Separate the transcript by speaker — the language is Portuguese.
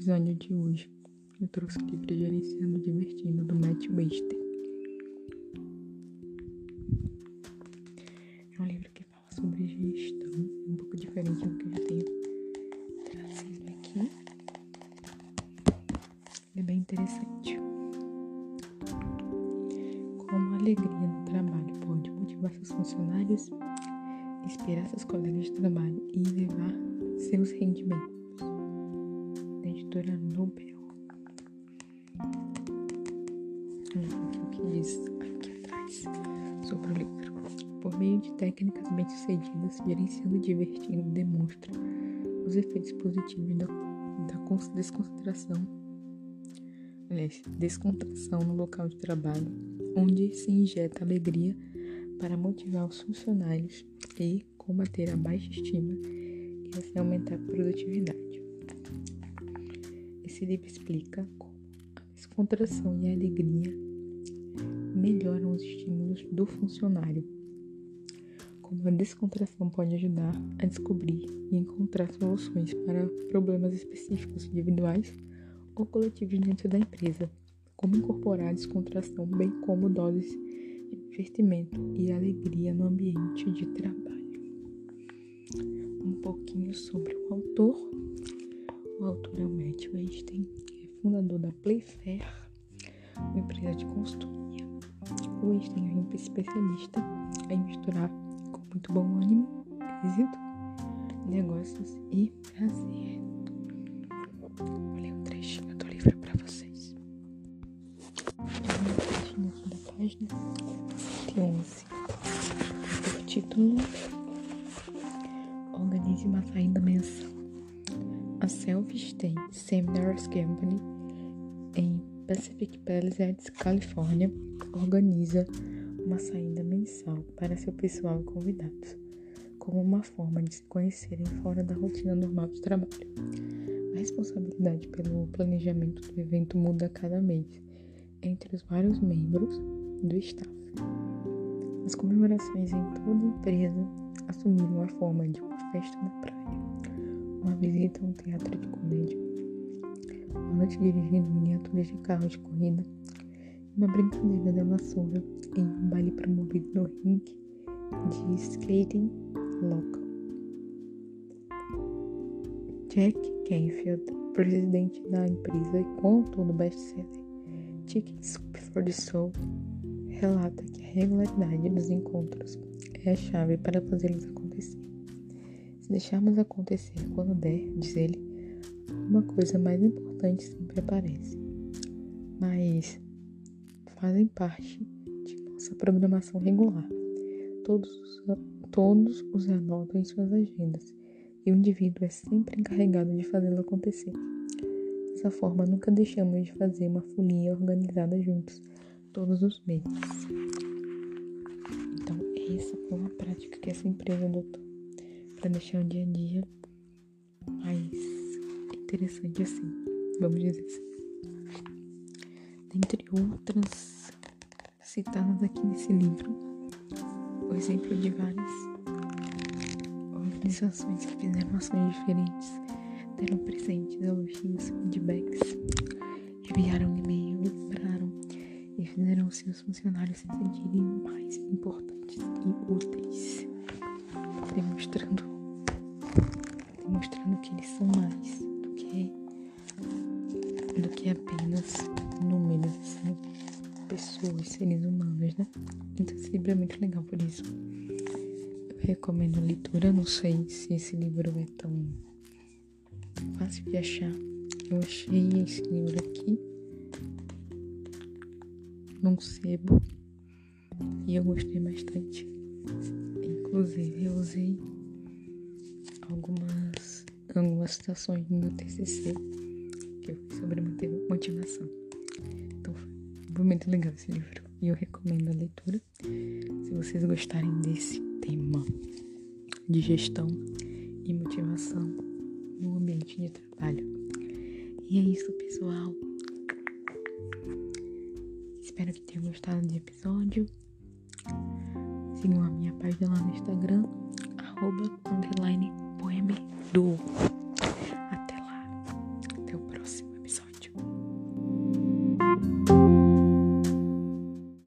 Speaker 1: de hoje eu trouxe o livro Gerenciando Divertindo do Matt Waster. É um livro que fala sobre gestão, um pouco diferente do que eu já tenho trazido aqui. É bem interessante. Como a alegria no trabalho pode motivar seus funcionários, inspirar seus colegas de trabalho e elevar seus rendimentos. Da editora Nobel. o que diz aqui atrás sobre o livro. Por meio de técnicas bem-sucedidas, gerenciando e divertindo demonstra os efeitos positivos da, da desconcentração, aliás, descontração no local de trabalho, onde se injeta alegria para motivar os funcionários e combater a baixa estima e assim aumentar a produtividade. Livro explica como a descontração e a alegria melhoram os estímulos do funcionário. Como a descontração pode ajudar a descobrir e encontrar soluções para problemas específicos individuais ou coletivos dentro da empresa, como incorporar a descontração, bem como doses de divertimento e alegria no ambiente de trabalho. Um pouquinho sobre o autor. O autor é o Matt Weinstein, que é fundador da Playfair, uma empresa de consultoria. O Weinstein é um especialista em misturar com muito bom ânimo, êxito, negócios e prazer. Vou ler um trechinho do livro para vocês. Uma trechinho aqui da página 111. O título Organize uma saída mensal. A Self-Stay Seminars Company em Pacific Palisades, Califórnia, organiza uma saída mensal para seu pessoal e convidados, como uma forma de se conhecerem fora da rotina normal de trabalho. A responsabilidade pelo planejamento do evento muda a cada mês entre os vários membros do staff. As comemorações em toda a empresa assumiram a forma de uma festa na praia, uma visita a um teatro de comédia, uma noite dirigindo miniaturas de carros de corrida, uma brincadeira da vassoura em um baile promovido no ringue de skating local. Jack Canfield, presidente da empresa e coautor do best-seller Chicken Soup for the Soul, relata que a regularidade dos encontros é a chave para fazê-los acontecer. Deixarmos acontecer quando der, diz ele, uma coisa mais importante sempre aparece. Mas fazem parte de nossa programação regular. Todos, todos os anotam em suas agendas e o indivíduo é sempre encarregado de fazê-lo acontecer. Dessa forma, nunca deixamos de fazer uma folia organizada juntos, todos os meses. Então, essa foi uma prática que essa empresa adotou para deixar o dia a dia mais interessante assim, vamos dizer assim. Dentre outras citadas aqui nesse livro, o exemplo de várias organizações que fizeram ações diferentes, deram presentes, elogios, feedbacks, enviaram e-mail, lembraram e fizeram seus funcionários se sentirem mais importantes e úteis, demonstrando, demonstrando né? Então esse livro é muito legal por isso. Eu recomendo a leitura, não sei se esse livro é tão fácil de achar. Eu achei esse livro aqui num sebo e eu gostei bastante. Inclusive eu usei algumas, algumas citações do meu TCC que eu fiz sobre motivação. Então foi muito legal esse livro e eu recomendo a leitura se vocês gostarem desse tema de gestão e motivação no ambiente de trabalho. E é isso, pessoal. Espero que tenham gostado do episódio. Sigam a minha página lá no Instagram, arroba, underline, poemedu.